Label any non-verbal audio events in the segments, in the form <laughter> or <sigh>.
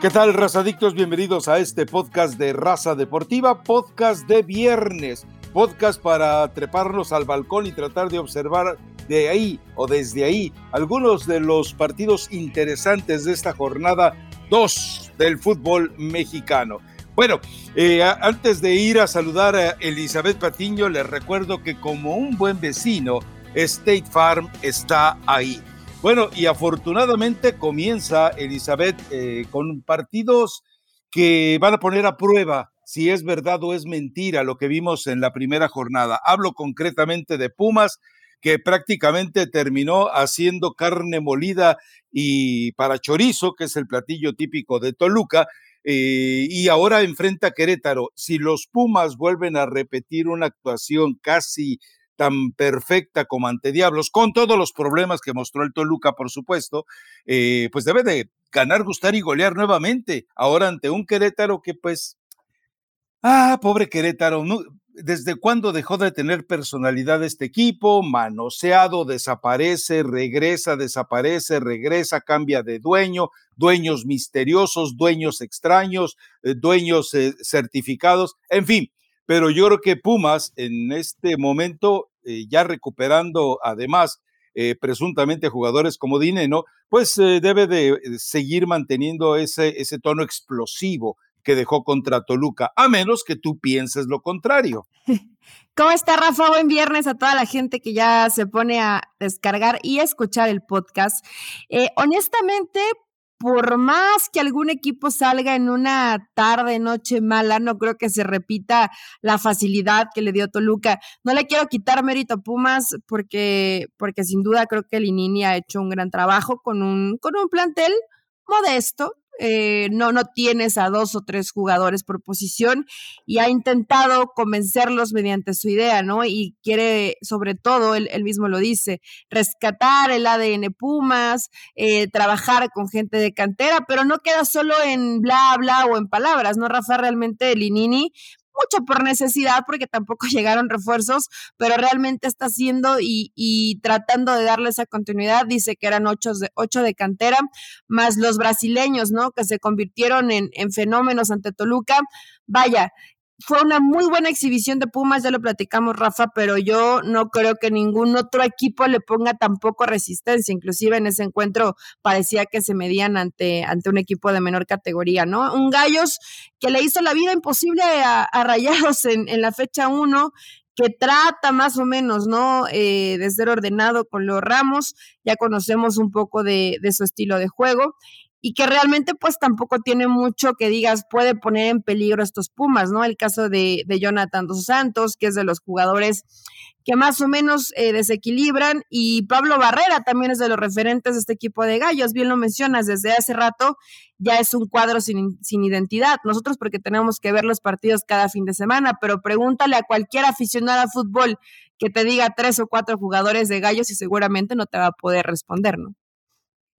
¿Qué tal, razadictos? Bienvenidos a este podcast de Raza Deportiva, podcast de viernes, podcast para treparnos al balcón y tratar de observar de ahí o desde ahí algunos de los partidos interesantes de esta jornada 2 del fútbol mexicano. Bueno, eh, antes de ir a saludar a Elizabeth Patiño, les recuerdo que como un buen vecino, State Farm está ahí. Bueno, y afortunadamente comienza Elizabeth eh, con partidos que van a poner a prueba si es verdad o es mentira lo que vimos en la primera jornada. Hablo concretamente de Pumas, que prácticamente terminó haciendo carne molida y para chorizo, que es el platillo típico de Toluca, eh, y ahora enfrenta a Querétaro. Si los Pumas vuelven a repetir una actuación casi tan perfecta como ante Diablos, con todos los problemas que mostró el Toluca, por supuesto, eh, pues debe de ganar, gustar y golear nuevamente, ahora ante un Querétaro que pues, ah, pobre Querétaro, ¿desde cuándo dejó de tener personalidad este equipo? Manoseado, desaparece, regresa, desaparece, regresa, cambia de dueño, dueños misteriosos, dueños extraños, eh, dueños eh, certificados, en fin. Pero yo creo que Pumas en este momento eh, ya recuperando además eh, presuntamente jugadores como Dineno, pues eh, debe de seguir manteniendo ese, ese tono explosivo que dejó contra Toluca, a menos que tú pienses lo contrario. <laughs> ¿Cómo está Rafa? Buen viernes a toda la gente que ya se pone a descargar y a escuchar el podcast. honestamente, por más que algún equipo salga en una tarde, noche mala, no creo que se repita la facilidad que le dio Toluca. No le quiero quitar mérito a Pumas porque, porque sin duda creo que Linini ha hecho un gran trabajo con un, con un plantel modesto, eh, no, no tienes a dos o tres jugadores por posición y ha intentado convencerlos mediante su idea, ¿no? Y quiere, sobre todo, él, mismo lo dice, rescatar el ADN Pumas, eh, trabajar con gente de cantera, pero no queda solo en bla, bla o en palabras, ¿no? Rafa realmente Linini mucho por necesidad, porque tampoco <laughs> llegaron refuerzos, pero realmente está haciendo y, tratando de darle esa continuidad. Dice que eran ocho de, ocho de cantera, más los brasileños, ¿no? Que se convirtieron en, en fenómenos ante Toluca. Vaya, fue una muy buena exhibición de Pumas, ya lo platicamos, Rafa, pero yo no creo que ningún otro equipo le ponga tampoco resistencia. Inclusive en ese encuentro parecía que se medían ante, ante un equipo de menor categoría, ¿no? Un Gallos que le hizo la vida imposible a, Rayados en, en la fecha 1 que trata más o menos, ¿no? Eh, de ser ordenado con los Ramos, ya conocemos un poco de, de, su estilo de juego y que realmente pues tampoco tiene mucho que digas puede poner en peligro estos Pumas, ¿no? El caso de, de Jonathan Dos Santos, que es de los jugadores que más o menos eh, desequilibran, y Pablo Barrera también es de los referentes de este equipo de gallos, bien lo mencionas, desde hace rato ya es un cuadro sin, sin identidad, nosotros porque tenemos que ver los partidos cada fin de semana, pero pregúntale a cualquier aficionado a fútbol que te diga tres o cuatro jugadores de gallos y seguramente no te va a poder responder, ¿no?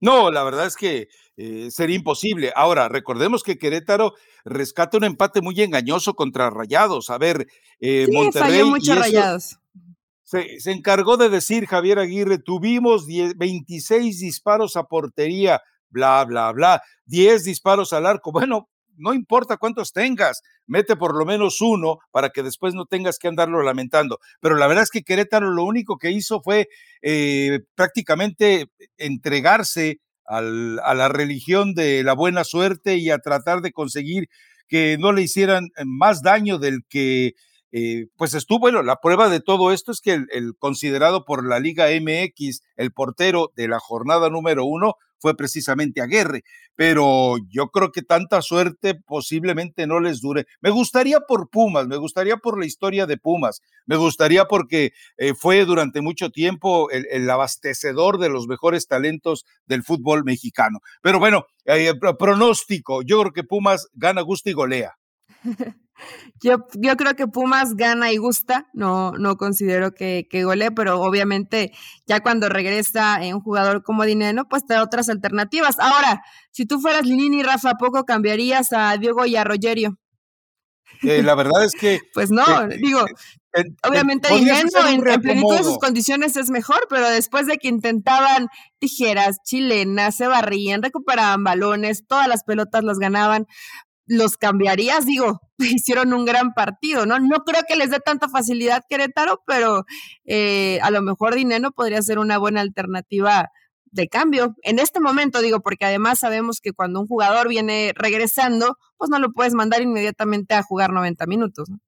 No, la verdad es que eh, sería imposible. Ahora, recordemos que Querétaro rescata un empate muy engañoso contra Rayados. A ver, eh, sí, Monterrey. mucho Rayados. Se, se, encargó de decir Javier Aguirre: tuvimos 26 disparos a portería, bla, bla, bla, 10 disparos al arco. Bueno, no importa cuántos tengas, mete por lo menos uno para que después no tengas que andarlo lamentando. Pero la verdad es que Querétaro lo único que hizo fue eh, prácticamente entregarse a la religión de la buena suerte y a tratar de conseguir que no le hicieran más daño del que eh, pues estuvo, bueno, la prueba de todo esto es que el, considerado por la Liga MX el portero de la jornada número uno fue precisamente Aguerre, pero yo creo que tanta suerte posiblemente no les dure. Me gustaría por Pumas, me gustaría por la historia de Pumas, me gustaría porque eh, fue durante mucho tiempo el, abastecedor de los mejores talentos del fútbol mexicano. Pero bueno, eh, pronóstico, yo creo que Pumas gana, gusto y golea. <laughs> Yo, yo creo que Pumas gana y gusta, no, no considero que, que golee, pero obviamente ya cuando regresa un jugador como Dinero, pues te da otras alternativas. Ahora, si tú fueras Linini, Rafa, ¿poco cambiarías a Diego y a Rogerio? Eh, la verdad es que... <laughs> pues no, digo, obviamente Dineno en, en plenitud de sus condiciones es mejor, pero después de que intentaban tijeras, chilenas, se barrían, recuperaban balones, todas las pelotas las ganaban, los cambiarías, digo, <laughs> hicieron un gran partido, ¿no? No creo que les dé tanta facilidad Querétaro, pero eh, a lo mejor Dineno podría ser una buena alternativa de cambio. En este momento, digo, porque además sabemos que cuando un jugador viene regresando, pues no lo puedes mandar inmediatamente a jugar 90 minutos, ¿no?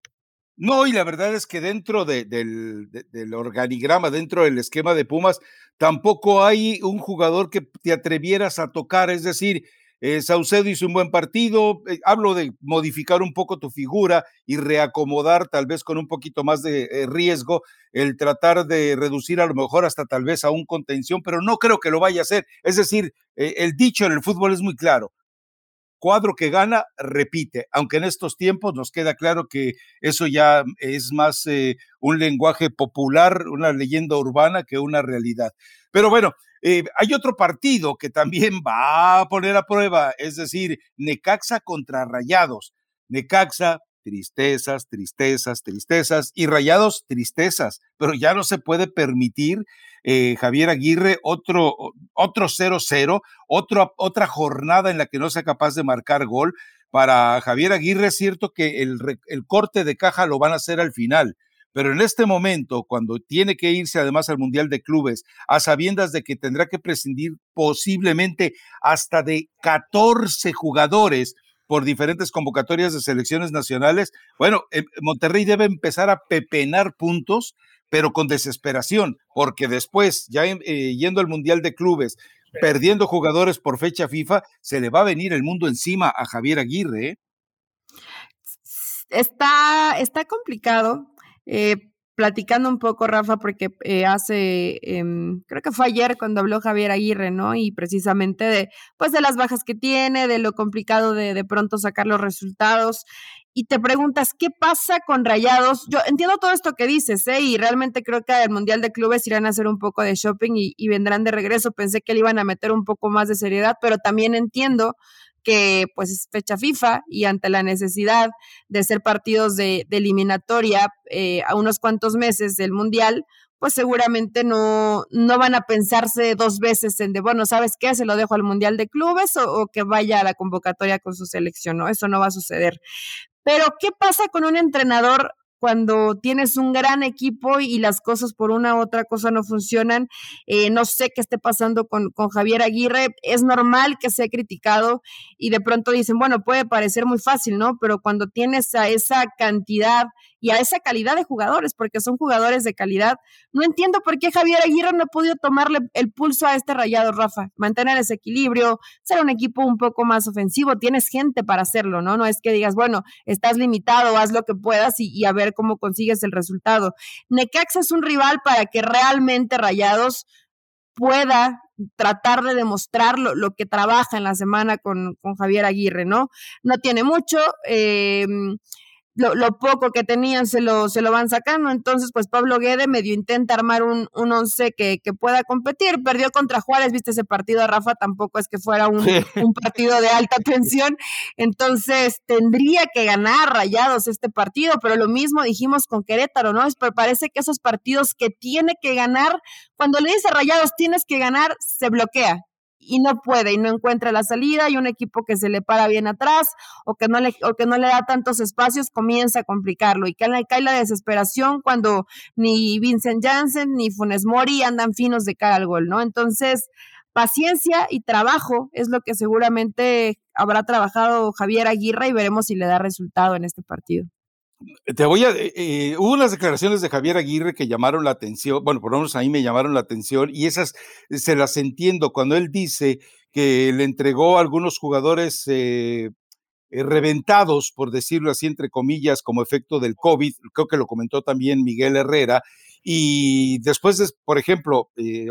No, y la verdad es que dentro del, del, organigrama, dentro del esquema de Pumas, tampoco hay un jugador que te atrevieras a tocar. Es decir, eh, Saucedo hizo un buen partido. Eh, hablo de modificar un poco tu figura y reacomodar, tal vez con un poquito más de eh, riesgo, el tratar de reducir a lo mejor hasta tal vez a un contención, pero no creo que lo vaya a hacer. Es decir, el dicho en el fútbol es muy claro cuadro que gana, repite, aunque en estos tiempos nos queda claro que eso ya es más un lenguaje popular, una leyenda urbana que una realidad. Pero bueno, eh, hay otro partido que también <laughs> va a poner a prueba, es decir, Necaxa contra Rayados. Necaxa, tristezas, tristezas, tristezas y Rayados, tristezas, pero ya no se puede permitir eh, Javier Aguirre otro otro 0-0, otra jornada en la que no sea capaz de marcar gol. Para Javier Aguirre es cierto que el, el corte de caja lo van a hacer al final, pero en este momento, cuando tiene que irse además al Mundial de Clubes, a sabiendas de que tendrá que prescindir posiblemente hasta de 14 jugadores por diferentes convocatorias de selecciones nacionales, bueno, eh, Monterrey debe empezar a pepenar puntos, pero con desesperación, porque después, ya eh, yendo al Mundial de Clubes, perdiendo jugadores por fecha FIFA, se le va a venir el mundo encima a Javier Aguirre. ¿eh? Está, está complicado eh, platicando un poco, Rafa, porque eh, hace, em, creo que fue ayer cuando habló Javier Aguirre, ¿no? Y precisamente de, pues, de las bajas que tiene, de lo complicado de de pronto sacar los resultados. Y te preguntas, ¿qué pasa con Rayados? Yo entiendo todo esto que dices, ¿eh? Y realmente creo que el Mundial de Clubes irán a hacer un poco de shopping y, y vendrán de regreso. Pensé que le iban a meter un poco más de seriedad, pero también entiendo que pues es fecha FIFA y ante la necesidad de ser partidos de, eliminatoria eh, a unos cuantos meses del Mundial, pues seguramente no, no van a pensarse dos veces en de, bueno, ¿sabes qué? Se lo dejo al Mundial de Clubes o, o que vaya a la convocatoria con su selección, ¿no? Eso no va a suceder. Pero, ¿qué pasa con un entrenador cuando tienes un gran equipo y las cosas por una u otra cosa no funcionan. Eh, no sé qué esté pasando con, con, Javier Aguirre. Es normal que sea criticado y de pronto dicen, bueno, puede parecer muy fácil, ¿no? Pero cuando tienes a esa cantidad y a esa calidad de jugadores, porque son jugadores de calidad. No entiendo por qué Javier Aguirre no ha podido tomarle el pulso a este rayado, Rafa. Mantener ese equilibrio, ser un equipo un poco más ofensivo. Tienes gente para hacerlo, ¿no? No es que digas, bueno, estás limitado, haz lo que puedas y, a ver cómo consigues el resultado. Necaxa es un rival para que realmente Rayados pueda tratar de demostrar lo, que trabaja en la semana con, con, Javier Aguirre, ¿no? No tiene mucho. Eh, lo, poco que tenían se lo, se lo van sacando. Entonces, pues Pablo Guede medio intenta armar un, un once que, que, pueda competir. Perdió contra Juárez, viste ese partido, Rafa, tampoco es que fuera un, un, partido de alta tensión. Entonces, tendría que ganar rayados este partido, pero lo mismo dijimos con Querétaro, ¿no? Es, pero parece que esos partidos que tiene que ganar, cuando le dice rayados tienes que ganar, se bloquea y no puede y no encuentra la salida y un equipo que se le para bien atrás o que no le, o que no le da tantos espacios comienza a complicarlo y cae, cae la desesperación cuando ni Vincent Janssen ni Funes Mori andan finos de cara al gol, ¿no? Entonces, paciencia y trabajo es lo que seguramente habrá trabajado Javier Aguirre y veremos si le da resultado en este partido. Te voy a. Eh, eh, hubo unas declaraciones de Javier Aguirre que llamaron la atención, bueno, por lo menos a mí me llamaron la atención, y esas se las entiendo cuando él dice que le entregó a algunos jugadores eh, reventados, por decirlo así, entre comillas, como efecto del COVID, creo que lo comentó también Miguel Herrera, y después, de, por ejemplo,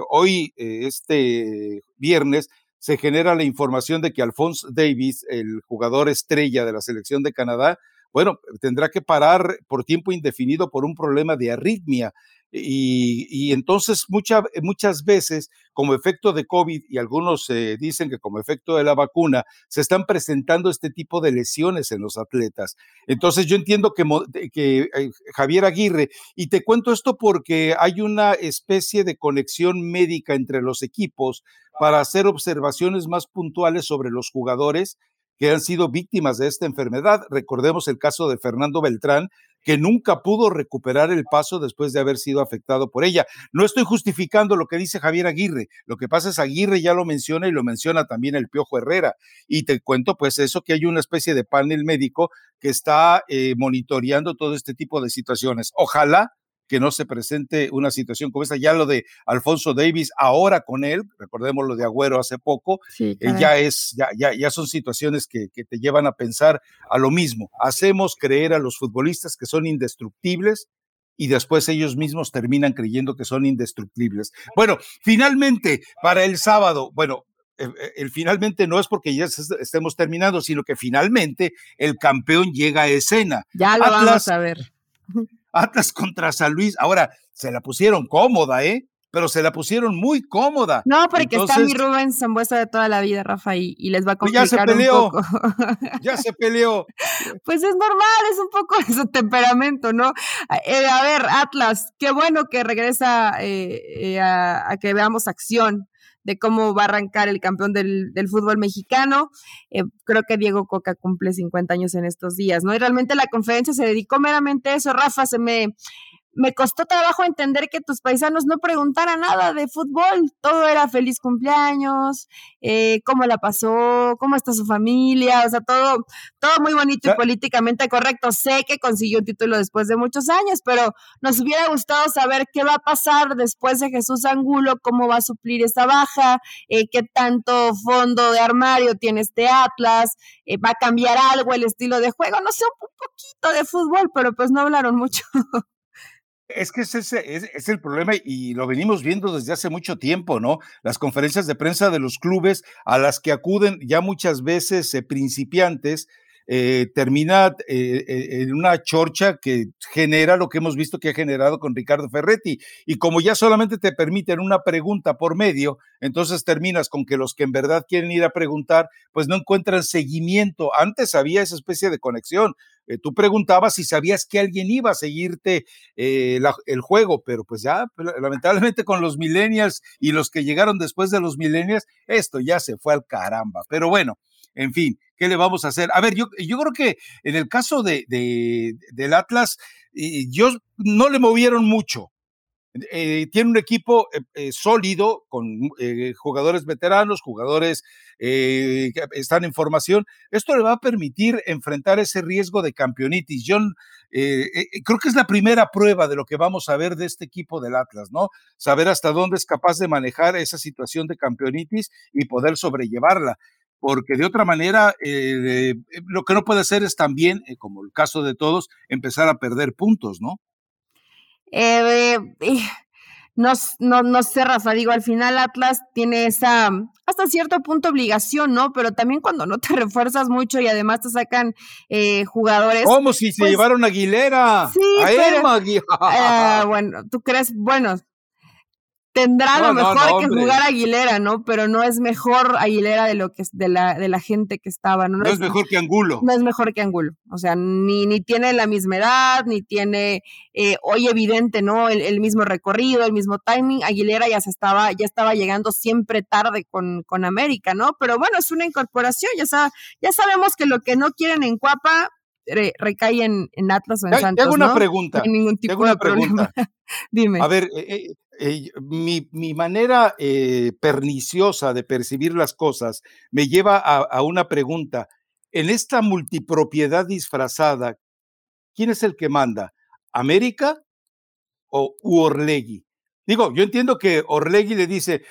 hoy, este viernes, se genera la información de que Alphonse Davis, el jugador estrella de la selección de Canadá, bueno, tendrá que parar por tiempo indefinido por un problema de arritmia. Y, entonces muchas veces, como efecto de COVID, y algunos eh, dicen que como efecto de la vacuna, se están presentando este tipo de lesiones en los atletas. Entonces yo entiendo que, que eh, Javier Aguirre, y te cuento esto porque hay una especie de conexión médica entre los equipos para hacer observaciones más puntuales sobre los jugadores que han sido víctimas de esta enfermedad. Recordemos el caso de Fernando Beltrán, que nunca pudo recuperar el paso después de haber sido afectado por ella. No estoy justificando lo que dice Javier Aguirre, lo que pasa es Aguirre ya lo menciona y lo menciona también el Piojo Herrera. Y te cuento pues eso, que hay una especie de panel médico que está eh, monitoreando todo este tipo de situaciones. Ojalá que no se presente una situación como esta. Ya lo de Alfonso Davis, ahora con él, recordemos lo de Agüero hace poco, eh, ya es, ya, ya, ya son situaciones que, que, te llevan a pensar a lo mismo. Hacemos creer a los futbolistas que son indestructibles y después ellos mismos terminan creyendo que son indestructibles. Bueno, finalmente, para el sábado, bueno, eh, eh, el, finalmente no es porque ya estemos terminando, sino que finalmente el campeón llega a escena. Ya lo vamos a ver. <laughs> Atlas contra San Luis. Ahora, se la pusieron cómoda, ¿eh? Pero se la pusieron muy cómoda. No, porque está mi Rubén Zambuesa de toda la vida, Rafa, y, les va a complicar pues ya se peleó, un poco. <laughs> ya se peleó. <laughs> Pues es normal, es un poco de su temperamento, ¿no? Eh, a ver, Atlas, qué bueno que regresa eh, a, que veamos acción de cómo va a arrancar el campeón del, fútbol mexicano. Eh, creo que Diego Coca cumple 50 años en estos días, ¿no? Y realmente la conferencia se dedicó meramente a eso. Rafa, se me, me costó trabajo entender que tus paisanos no preguntaran nada de fútbol. Todo era feliz cumpleaños, eh, cómo la pasó, cómo está su familia, o sea, todo, todo muy bonito y políticamente correcto. Sé que consiguió un título después de muchos años, pero nos hubiera gustado saber qué va a pasar después de Jesús Angulo, cómo va a suplir esta baja, eh, qué tanto fondo de armario tiene este Atlas, eh, va a cambiar algo el estilo de juego, no sé, un poquito de fútbol, pero pues no hablaron mucho. <laughs> Es que ese es, el problema y lo venimos viendo desde hace mucho tiempo, ¿no? Las conferencias de prensa de los clubes a las que acuden ya muchas veces eh, principiantes eh, termina eh, eh, en una chorcha que genera lo que hemos visto que ha generado con Ricardo Ferretti. Y como ya solamente te permiten una pregunta por medio, entonces terminas con que los que en verdad quieren ir a preguntar, pues no encuentran seguimiento. Antes había esa especie de conexión. tú preguntabas si sabías que alguien iba a seguirte el juego, pero pues ya, lamentablemente con los millennials y los que llegaron después de los millennials, esto ya se fue al caramba. Pero bueno, en fin, ¿qué le vamos a hacer? A ver, yo, yo creo que en el caso de, del Atlas, yo no le movieron mucho. Eh, tiene un equipo eh, eh, sólido con jugadores veteranos, jugadores que están en formación. Esto le va a permitir enfrentar ese riesgo de campeonitis. Yo creo que es la primera prueba de lo que vamos a ver de este equipo del Atlas, ¿no? Saber hasta dónde es capaz de manejar esa situación de campeonitis y poder sobrellevarla porque de otra manera eh, lo que no puede hacer es también, eh, como el caso de todos, empezar a perder puntos, ¿no? Eh, no, no, no sé, Rafa, digo, al final Atlas tiene esa, hasta cierto punto, obligación, ¿no? Pero también cuando no te <laughs> refuerzas mucho y además te sacan jugadores. ¿Cómo si se pues llevaron a Aguilera? Sí, a <laughs> bueno, tú crees, bueno, tendrá lo mejor que jugar Aguilera, ¿no? Pero no es mejor Aguilera de lo que de la, de la gente que estaba, ¿no? No, es, mejor que Angulo. No es mejor que Angulo. O sea, ni, ni tiene la misma edad, ni tiene eh, hoy evidente, ¿no? El, mismo recorrido, el mismo timing. Aguilera ya se estaba, ya estaba llegando siempre tarde con, con América, ¿no? Pero bueno, es una incorporación, ya, ya sabemos que lo que no quieren en Cuapa recae en, Atlas o en Santos. Tengo una pregunta. No ningún tipo de problema. <laughs> Dime. A ver, eh, eh, mi, manera eh, perniciosa de percibir las cosas me lleva a, una pregunta. En esta multipropiedad disfrazada, ¿quién es el que manda? ¿América o Orlegui? Digo, yo entiendo que Orlegui le dice,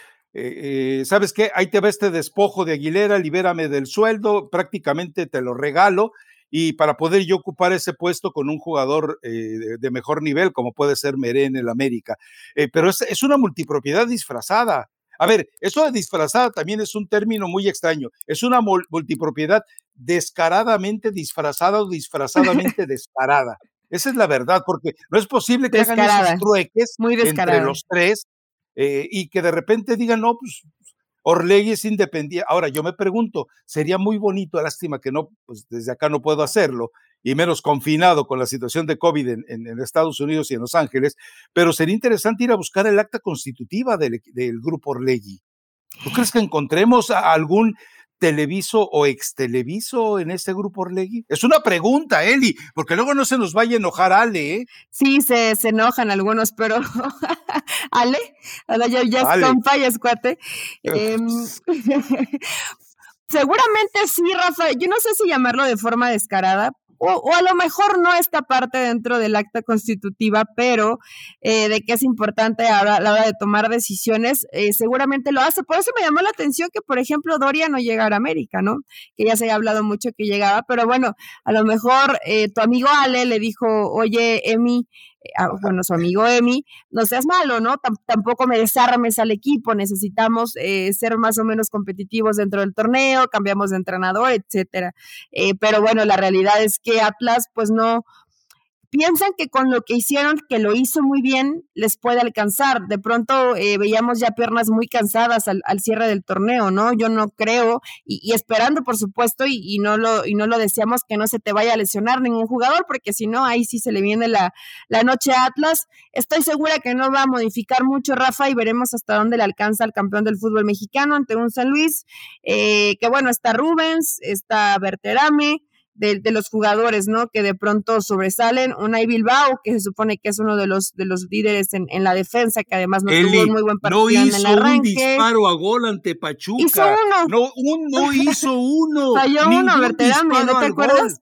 ¿sabes qué? Ahí te va este despojo de Aguilera, libérame del sueldo, prácticamente te lo regalo y para poder yo ocupar ese puesto con un jugador eh, de mejor nivel, como puede ser Meré en el América. Eh, pero es, una multipropiedad disfrazada. A ver, eso de disfrazada también es un término muy extraño. Es una multipropiedad descaradamente disfrazada o <laughs> disfrazadamente descarada. Esa es la verdad, porque no es posible que hagan esos trueques entre los tres eh, y que de repente digan, no, pues Orlegui es independiente. Ahora, yo me pregunto, sería muy bonito, lástima que no, pues desde acá no puedo hacerlo, y menos confinado con la situación de COVID en, Estados Unidos y en Los Ángeles, pero sería interesante ir a buscar el acta constitutiva del, grupo Orlegui. ¿Tú crees que encontremos algún televiso o exteleviso en este grupo Orlegui? Es una pregunta, Eli, porque luego no se nos vaya a enojar Ale, ¿eh? Sí, se, se enojan algunos, pero <laughs> Ale, ya, ya es compa, ya es cuate. <laughs> Em, <laughs> seguramente sí, Rafa, yo no sé si llamarlo de forma descarada, o, a lo mejor no esta parte dentro del acta constitutiva, pero eh, de que es importante a la, hora de tomar decisiones, eh, seguramente lo hace. Por eso me llamó la atención que, por ejemplo, Doria no llegara a América, ¿no? Que ya se había hablado mucho que llegaba, pero bueno, a lo mejor eh, tu amigo Ale le dijo, oye, Emi, bueno, su amigo Emi, no seas malo, ¿no? tampoco me desarmes al equipo, necesitamos eh, ser más o menos competitivos dentro del torneo, cambiamos de entrenador, etcétera. Eh, pero bueno, la realidad es que Atlas, pues no, piensan que con lo que hicieron, que lo hizo muy bien, les puede alcanzar. De pronto eh, veíamos ya piernas muy cansadas al, cierre del torneo, ¿no? Yo no creo, y, esperando, por supuesto, y, no lo, y no lo deseamos que no se te vaya a lesionar ningún jugador, porque si no, ahí sí se le viene la, la noche a Atlas. Estoy segura que no va a modificar mucho, Rafa, y veremos hasta dónde le alcanza al campeón del fútbol mexicano ante un San Luis, eh, que bueno, está Rubens, está Berterame, de, los jugadores, ¿no? Que de pronto sobresalen. Unai Bilbao, que se supone que es uno de los, de los líderes en, en la defensa, que además no tuvo un muy buen partido no hizo en el arranque. un disparo a gol ante Pachuca. Hizo uno. No, no <laughs> hizo uno. Falló uno, Berterame, ¿no te acuerdas?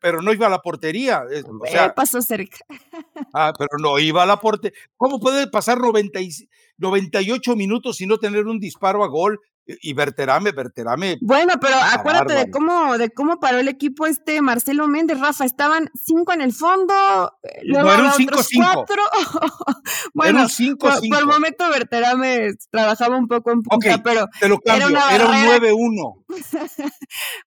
pero no iba a la portería. O sea, pasó cerca. <laughs> Ah, pero no iba a la portería. ¿Cómo puede pasar 90 y, 98 minutos y no tener un disparo a gol? Y Berterame, Berterame. Bueno, pero acuérdate de cómo, de cómo paró el equipo este Marcelo Méndez, Rafa, estaban cinco en el fondo, eh, luego no, cinco, cuatro. <laughs> bueno, cinco, por, el momento Berterame trabajaba un poco en punta, pero te lo cambio, era, un 9-1. <laughs>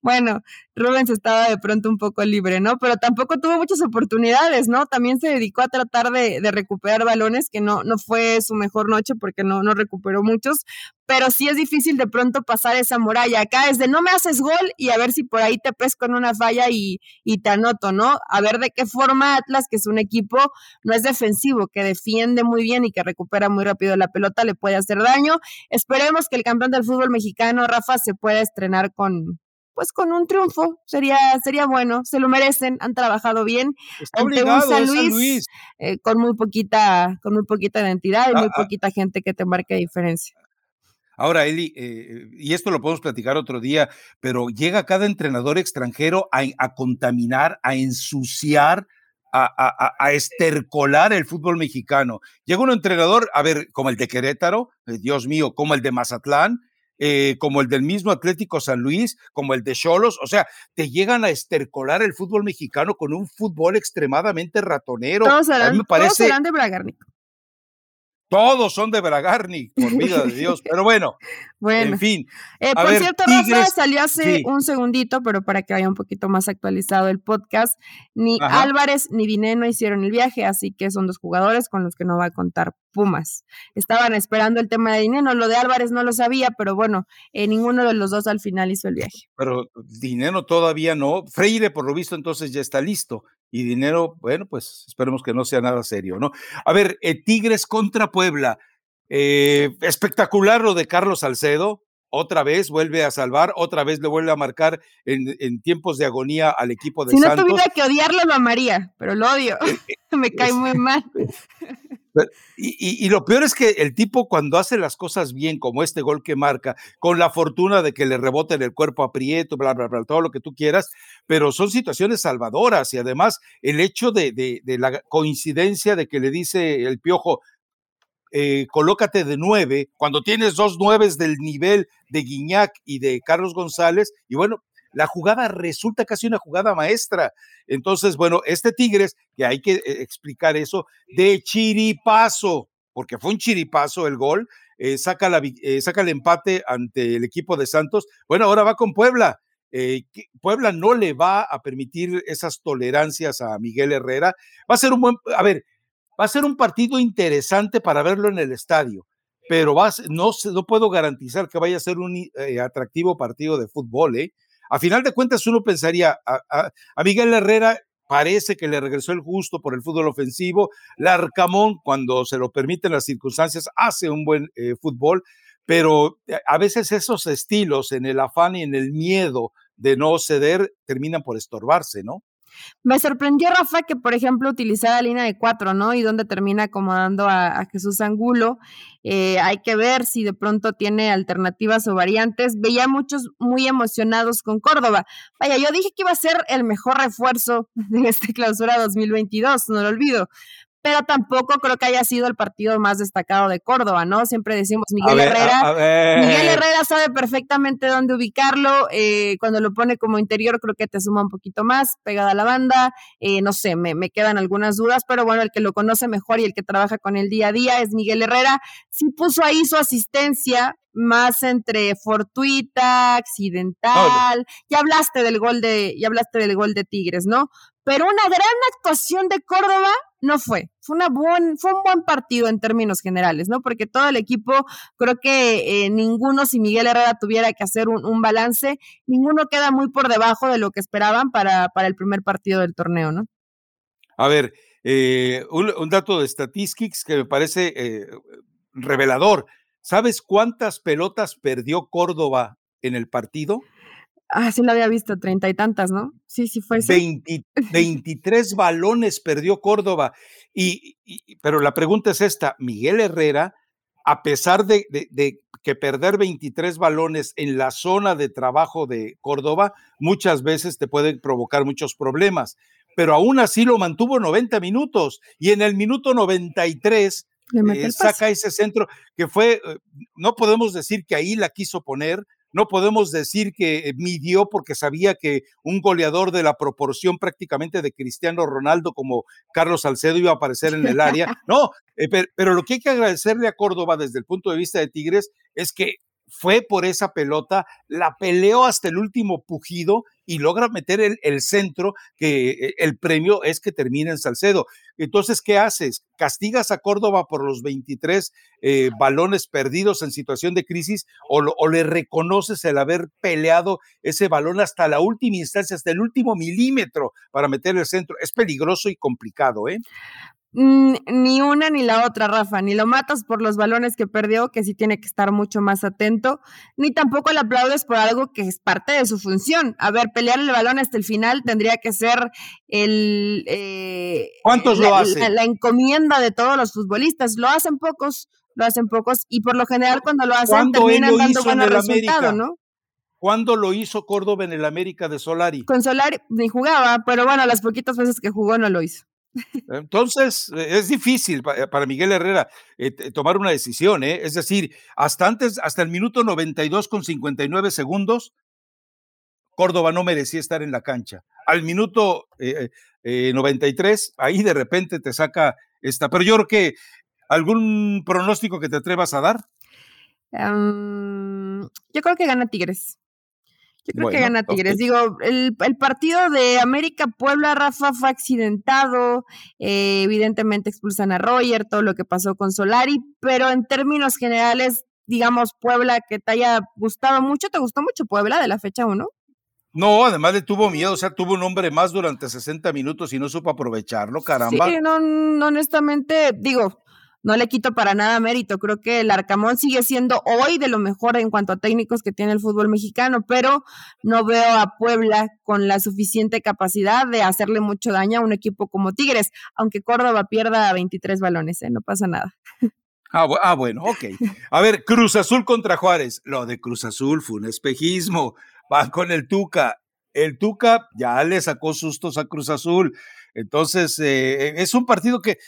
bueno, Rubens estaba de pronto un poco libre, ¿no? Pero tampoco tuvo muchas oportunidades, ¿no? También se dedicó a tratar de, recuperar balones, que no, no fue su mejor noche porque no, no recuperó muchos, pero sí es difícil de pronto pasar esa muralla. Acá es de no me haces gol y a ver si por ahí te pesco en una falla y, y te anoto, ¿no? A ver de qué forma Atlas, que es un equipo, no es defensivo, que defiende muy bien y que recupera muy rápido la pelota, le puede hacer daño. Esperemos que el campeón del fútbol mexicano, Rafa, se pueda estrenar con, pues con un triunfo sería sería bueno, se lo merecen, han trabajado bien. Está obligado, San Luis, eh, con muy poquita con muy poquita identidad y muy poquita gente que te marque diferencia. Ahora, Eli, eh, y esto lo podemos platicar otro día, pero llega cada entrenador extranjero a, contaminar, a ensuciar, a, estercolar el fútbol mexicano. Llega un entrenador, a ver, como el de Querétaro, eh, Dios mío, como el de Mazatlán, eh, como el del mismo Atlético San Luis, como el de Cholos, o sea, te llegan a estercolar el fútbol mexicano con un fútbol extremadamente ratonero. Todos serán, me parece, todos de Bragarnik. Todos son de Bragarni, por vida de <laughs> Dios. Pero bueno, bueno. en fin. Eh, por cierto, Rafa salió hace un segundito, pero para que vaya un poquito más actualizado el podcast, ni Álvarez ni Dineno hicieron el viaje, así que son dos jugadores con los que no va a contar Pumas. Estaban esperando el tema de Dineno, lo de Álvarez no lo sabía, pero bueno, eh, ninguno de los dos al final hizo el viaje. Pero Dineno todavía no. Freire, por lo visto, entonces ya está listo y dinero, bueno, pues esperemos que no sea nada serio, ¿no? A ver, eh, Tigres contra Puebla. Eh, espectacular lo de Carlos Salcedo. Otra vez vuelve a salvar, otra vez le vuelve a marcar en, tiempos de agonía al equipo de Santos. Si no tuviera que odiarlo, lo amaría, pero lo odio. Eh, <laughs> Me cae muy mal. <laughs> Y, lo peor es que el tipo cuando hace las cosas bien, como este gol que marca, con la fortuna de que le rebote en el cuerpo a Prieto, bla, bla, bla, todo lo que tú quieras, pero son situaciones salvadoras y además el hecho de, la coincidencia de que le dice el piojo, eh, colócate de nueve, cuando tienes dos nueves del nivel de Guiñac y de Carlos González, y bueno, la jugada resulta casi una jugada maestra. Entonces, bueno, este Tigres, que hay que eh, explicar eso, de chiripazo, porque fue un chiripazo el gol, eh, saca, la, eh, saca el empate ante el equipo de Santos. Bueno, ahora va con Puebla. Puebla no le va a permitir esas tolerancias a Miguel Herrera. Va a ser un buen, a ver, va a ser un partido interesante para verlo en el estadio, pero no, no puedo garantizar que vaya a ser un atractivo partido de fútbol. ¿eh? A final de cuentas, uno pensaría, a, Miguel Herrera parece que le regresó el gusto por el fútbol ofensivo. Larcamón, cuando se lo permiten las circunstancias, hace un buen eh, fútbol, pero eh, a veces esos estilos en el afán y en el miedo de no ceder terminan por estorbarse, ¿no? Me sorprendió, Rafa, que por ejemplo utilizara línea de cuatro, ¿no? Y donde termina acomodando a, Jesús Angulo. Eh, hay que ver si de pronto tiene alternativas o variantes. Veía muchos muy emocionados con Córdoba. Vaya, yo dije que iba a ser el mejor refuerzo <laughs> de esta clausura 2022, no lo olvido pero tampoco creo que haya sido el partido más destacado de Córdoba, ¿no? Siempre decimos Miguel Herrera. Miguel Herrera sabe perfectamente dónde ubicarlo. Eh, cuando lo pone como interior, creo que te suma un poquito más, pegada a la banda. Eh, no sé, me, me, quedan algunas dudas, pero bueno, el que lo conoce mejor y el que trabaja con él día a día es Miguel Herrera. Sí puso ahí su asistencia, más entre fortuita, accidental. Ya hablaste del gol de, ya hablaste del gol de Tigres, ¿no? Pero una gran actuación de Córdoba no fue. Fue, una buen, fue un buen partido en términos generales, ¿no? Porque todo el equipo, creo que eh, ninguno, si Miguel Herrera tuviera que hacer un, balance, ninguno queda muy por debajo de lo que esperaban para, para el primer partido del torneo, ¿no? A ver, eh, un, dato de Statistics que me parece eh, revelador. ¿Sabes cuántas pelotas perdió Córdoba en el partido? Ah, sí lo había visto, treinta y tantas, ¿no? Sí, sí fue eso. 23 balones perdió Córdoba. Y, pero la pregunta es esta, Miguel Herrera, a pesar de, de, que perder 23 balones en la zona de trabajo de Córdoba, muchas veces te puede provocar muchos problemas, pero aún así lo mantuvo 90 minutos y en el minuto 93 eh, saca ese centro que fue, eh, no podemos decir que ahí la quiso poner, no podemos decir que midió porque sabía que un goleador de la proporción prácticamente de Cristiano Ronaldo como Carlos Salcedo iba a aparecer en el área. <laughs> No, eh, pero, lo que hay que agradecerle a Córdoba desde el punto de vista de Tigres es que fue por esa pelota, la peleó hasta el último pujido y logra meter el, centro, que eh, el premio es que termine en Salcedo. Entonces, ¿qué haces? ¿Castigas a Córdoba por los 23 eh, balones perdidos en situación de crisis o, o, le reconoces el haber peleado ese balón hasta la última instancia, hasta el último milímetro para meter el centro? Es peligroso y complicado, ¿eh? Mm, ni una ni la otra, Rafa, ni lo matas por los balones que perdió, que sí tiene que estar mucho más atento, ni tampoco le aplaudes por algo que es parte de su función. A ver, pelear el balón hasta el final tendría que ser el... Eh, ¿Cuántos lo hacen? La, encomienda de todos los futbolistas. Lo hacen pocos, lo hacen pocos, y por lo general cuando lo hacen terminan dando buenos resultados, ¿no? ¿Cuándo lo hizo Córdoba en el América de Solari? Con Solari ni jugaba, pero bueno, las poquitas veces que jugó no lo hizo. Entonces, eh, es difícil eh, para Miguel Herrera eh, tomar una decisión, es decir, hasta antes, hasta el minuto 92 con 59 segundos, Córdoba no merecía estar en la cancha. Al minuto 93, ahí de repente te saca esta. Pero yo creo que algún pronóstico que te atrevas a dar. Em, yo creo que gana Tigres. Yo creo que gana Tigres. Digo, el, partido de América Puebla, Rafa, fue accidentado. Eh, evidentemente expulsan a Roger, todo lo que pasó con Solari, pero en términos generales, digamos, Puebla, que te haya gustado mucho, ¿te gustó mucho Puebla de la fecha 1? No, además le tuvo miedo, o sea, tuvo un hombre más durante 60 minutos y no supo aprovecharlo, caramba. Sí, no honestamente, digo, no le quito para nada mérito. Creo que el Arcamón sigue siendo hoy de lo mejor en cuanto a técnicos que tiene el fútbol mexicano, pero no veo a Puebla con la suficiente capacidad de hacerle mucho daño a un equipo como Tigres, aunque Córdoba pierda 23 balones, ¿eh? no pasa nada. <laughs> Ah, ah, bueno, ok. A ver, Cruz Azul contra Juárez. Lo de Cruz Azul fue un espejismo. Va con el Tuca. El Tuca ya le sacó sustos a Cruz Azul. Entonces, eh, es un partido que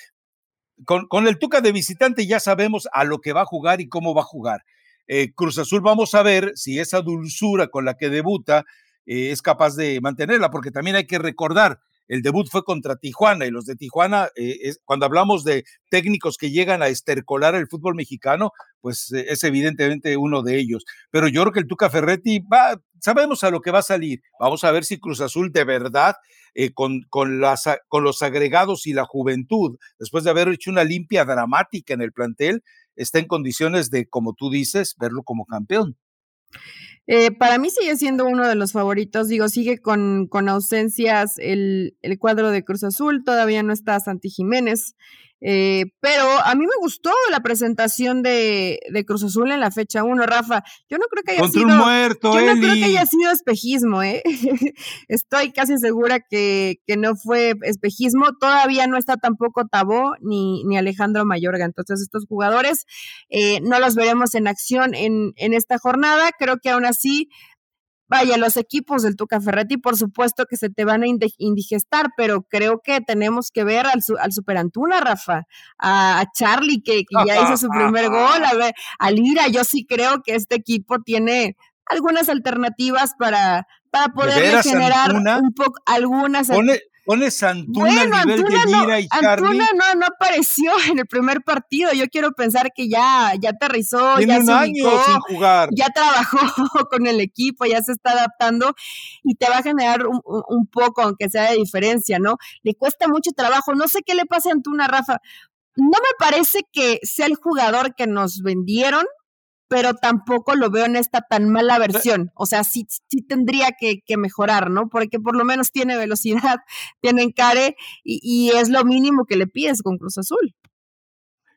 con, el Tuca de visitante ya sabemos a lo que va a jugar y cómo va a jugar. Eh, Cruz Azul vamos a ver si esa dulzura con la que debuta eh, es capaz de mantenerla, porque también hay que recordar, el debut fue contra Tijuana y los de Tijuana, eh, cuando hablamos de técnicos que llegan a estercolar el fútbol mexicano, pues eh, es evidentemente uno de ellos. Pero yo creo que el Tuca Ferretti va, sabemos a lo que va a salir. Vamos a ver si Cruz Azul de verdad, eh, con, con, las, con los agregados y la juventud, después de haber hecho una limpia dramática en el plantel, está en condiciones de, como tú dices, verlo como campeón. Eh, para mí sigue siendo uno de los favoritos. Digo, sigue con, con ausencias el, el, cuadro de Cruz Azul. Todavía no está Santi Jiménez. Eh, pero a mí me gustó la presentación de, de Cruz Azul en la fecha 1, Rafa. Yo no creo que haya sido. muerto, yo no creo que haya sido espejismo, ¿eh? <laughs> Estoy casi segura que, que, no fue espejismo. Todavía no está tampoco Tabó ni, ni Alejandro Mayorga. Entonces, estos jugadores eh, no los veremos en acción en, en esta jornada. Creo que aún así Vaya, los equipos del Tuca Ferretti, por supuesto que se te van a indigestar, pero creo que tenemos que ver al, al Super Antuna, Rafa, a, Charlie, que, ya hizo su primer gol, a, ver, a Lira. Yo sí creo que este equipo tiene algunas alternativas para, para poder generar un poco algunas Pones Antuna al nivel de Lira y Charlie. Antuna no, no apareció en el primer partido. Yo quiero pensar que ya, ya aterrizó, ya un año sin jugar. ya trabajó <laughs> con el equipo, ya se está adaptando y te va a generar un, un, poco, aunque sea de diferencia, ¿no? Le cuesta mucho trabajo. No sé qué le pasa a Antuna, Rafa. No me parece que sea el jugador que nos vendieron, pero tampoco lo veo en esta tan mala versión. O sea, sí, sí tendría que, mejorar, ¿no? Porque por lo menos tiene velocidad, <laughs> tiene encare y, y es lo mínimo que le pides con Cruz Azul.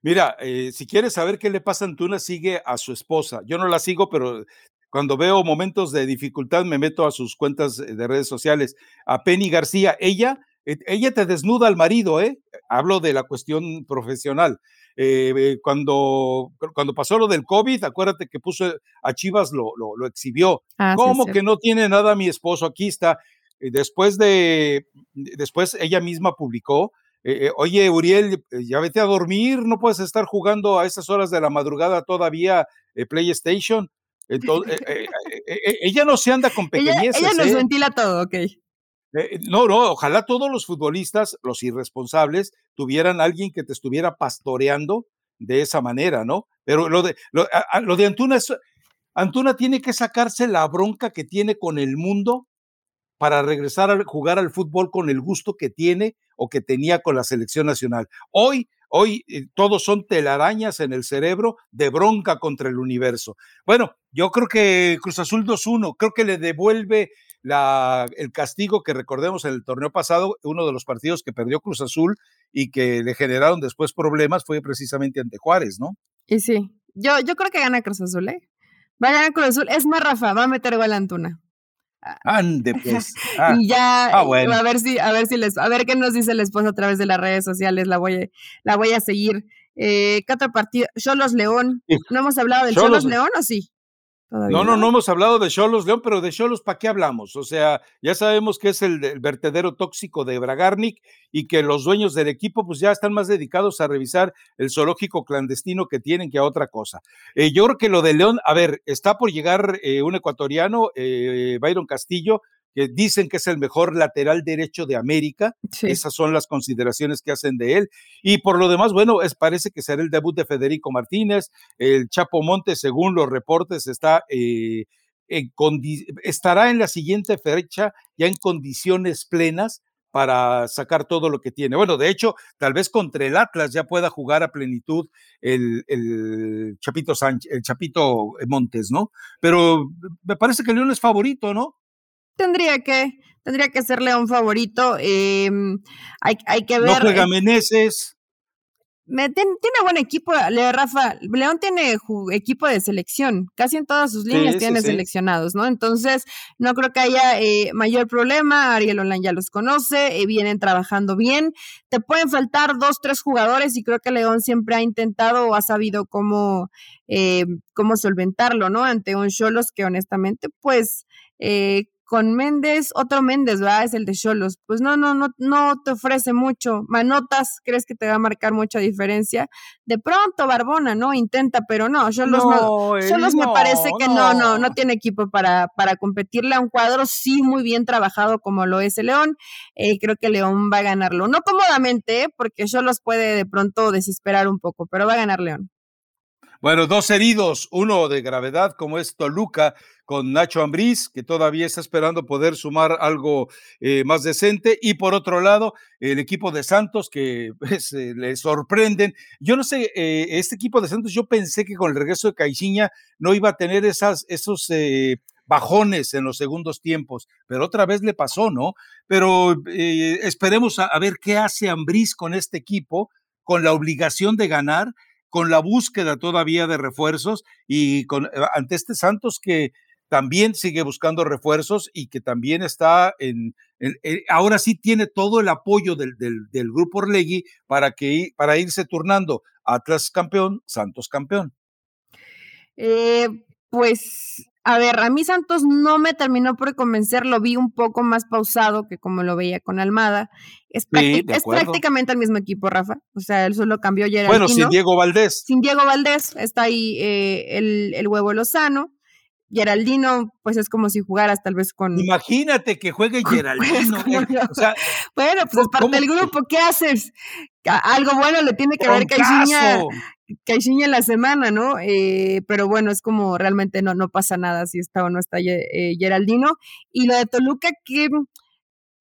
Mira, eh, si quieres saber qué le pasa a Antuna, sigue a su esposa. Yo no la sigo, pero cuando veo momentos de dificultad me meto a sus cuentas de redes sociales. A Penny García, ella, eh, ella te desnuda al marido, ¿eh? Hablo de la cuestión profesional. Eh, cuando, cuando pasó lo del COVID, acuérdate que puso a Chivas, lo, lo, exhibió. Ah, ¿Cómo que no tiene nada mi esposo? Aquí está. Después de, después ella misma publicó, eh, eh, oye, Uriel, ya vete a dormir, no puedes estar jugando a esas horas de la madrugada todavía PlayStation. Entonces, <laughs> ella no se anda con pequeñeces. Ella, ella nos ventila todo, ok. Eh, no, no, ojalá todos los futbolistas, los irresponsables, tuvieran alguien que te estuviera pastoreando de esa manera, ¿no? Pero lo de, lo, de Antuna es, Antuna tiene que sacarse la bronca que tiene con el mundo para regresar a jugar al fútbol con el gusto que tiene o que tenía con la selección nacional. Hoy, hoy eh, todos son telarañas en el cerebro de bronca contra el universo. Bueno, yo creo que Cruz Azul 2-1, creo que le devuelve la, el castigo que recordemos en el torneo pasado, uno de los partidos que perdió Cruz Azul y que le generaron después problemas fue precisamente ante Juárez, ¿no? Y sí, yo, yo creo que gana Cruz Azul, ¿eh? Va a ganar Cruz Azul. Es más, Rafa, va a meter gol a Antuna. Ande, pues. <laughs> Ah, y ya, ah, a ver si, a ver si les, a ver qué nos dice el esposo a través de las redes sociales, la voy a, la voy a seguir. Eh, ¿Qué otro partido? Cholos León. ¿No hemos hablado del Cholos León o sí? No, no, no hemos hablado de Cholos León, pero de Cholos, ¿para qué hablamos? O sea, ya sabemos que es el, vertedero tóxico de Bragarnik y que los dueños del equipo pues ya están más dedicados a revisar el zoológico clandestino que tienen que a otra cosa. Eh, yo creo que lo de León, a ver, está por llegar eh, un ecuatoriano, eh, Byron Castillo, que dicen que es el mejor lateral derecho de América. Esas son las consideraciones que hacen de él. Y por lo demás, bueno, es, parece que será el debut de Federico Martínez. El Chapo Monte, según los reportes, está, eh, en estará en la siguiente fecha ya en condiciones plenas para sacar todo lo que tiene. Bueno, de hecho, tal vez contra el Atlas ya pueda jugar a plenitud el, el Chapito Sánchez, el Chapito Montes, ¿no? Pero me parece que León es favorito, ¿no? Tendría que, tendría que ser León favorito. Em, hay, hay, que ver. No juega Meneses. Me, tiene buen equipo, Rafa. León tiene equipo de selección, casi en todas sus líneas tiene seleccionados, ¿no? Entonces, no creo que haya eh, mayor problema. Ariel Olan ya los conoce, eh, vienen trabajando bien. Te pueden faltar dos, tres jugadores y creo que León siempre ha intentado o ha sabido cómo, eh, cómo solventarlo, ¿no? Ante un Cholos que honestamente, pues, eh, con Méndez, otro Méndez, ¿verdad? Es el de Cholos. Pues no, no, no, no te ofrece mucho. Manotas, ¿crees que te va a marcar mucha diferencia? De pronto, Barbona, ¿no? Intenta, pero no, Cholos no, Cholos me parece que no, no, no tiene equipo para, para competirle a un cuadro sí muy bien trabajado como lo es el León. Eh, creo que León va a ganarlo. No cómodamente, ¿eh? porque Cholos puede de pronto desesperar un poco, pero va a ganar León. Bueno, dos heridos, uno de gravedad como es Toluca con Nacho Ambriz, que todavía está esperando poder sumar algo eh, más decente, y por otro lado, el equipo de Santos, que <laughs> pues, eh, le sorprenden. Yo no sé, eh, este equipo de Santos, yo pensé que con el regreso de Caixinha no iba a tener esas, esos bajones en los segundos tiempos, pero otra vez le pasó, ¿no? Pero esperemos a, a ver qué hace Ambriz con este equipo, con la obligación de ganar con la búsqueda todavía de refuerzos y eh, ante este Santos que también sigue buscando refuerzos y que también está en, eh, ahora sí tiene todo el apoyo del, del, grupo Orlegui para, que, para irse turnando Atlas campeón, Santos campeón. Eh, pues a ver, a mí Santos no me terminó por convencer, lo vi un poco más pausado que como lo veía con Almada. Es, prácticamente el mismo equipo, Rafa. O sea, él solo cambió Geraldino. Bueno, sin Diego Valdés. Sin Diego Valdés, está ahí eh, el, el, huevo Lozano. Geraldino, pues es como si jugaras tal vez con. Imagínate que juegue pues, Geraldino. Eh, o sea, bueno, pues es parte del grupo, ¿qué haces? Algo bueno le tiene que ver Caixinha en la semana, ¿no? Eh, pero bueno, es como realmente no, no pasa nada si está o no está eh, Geraldino. Y lo de Toluca, que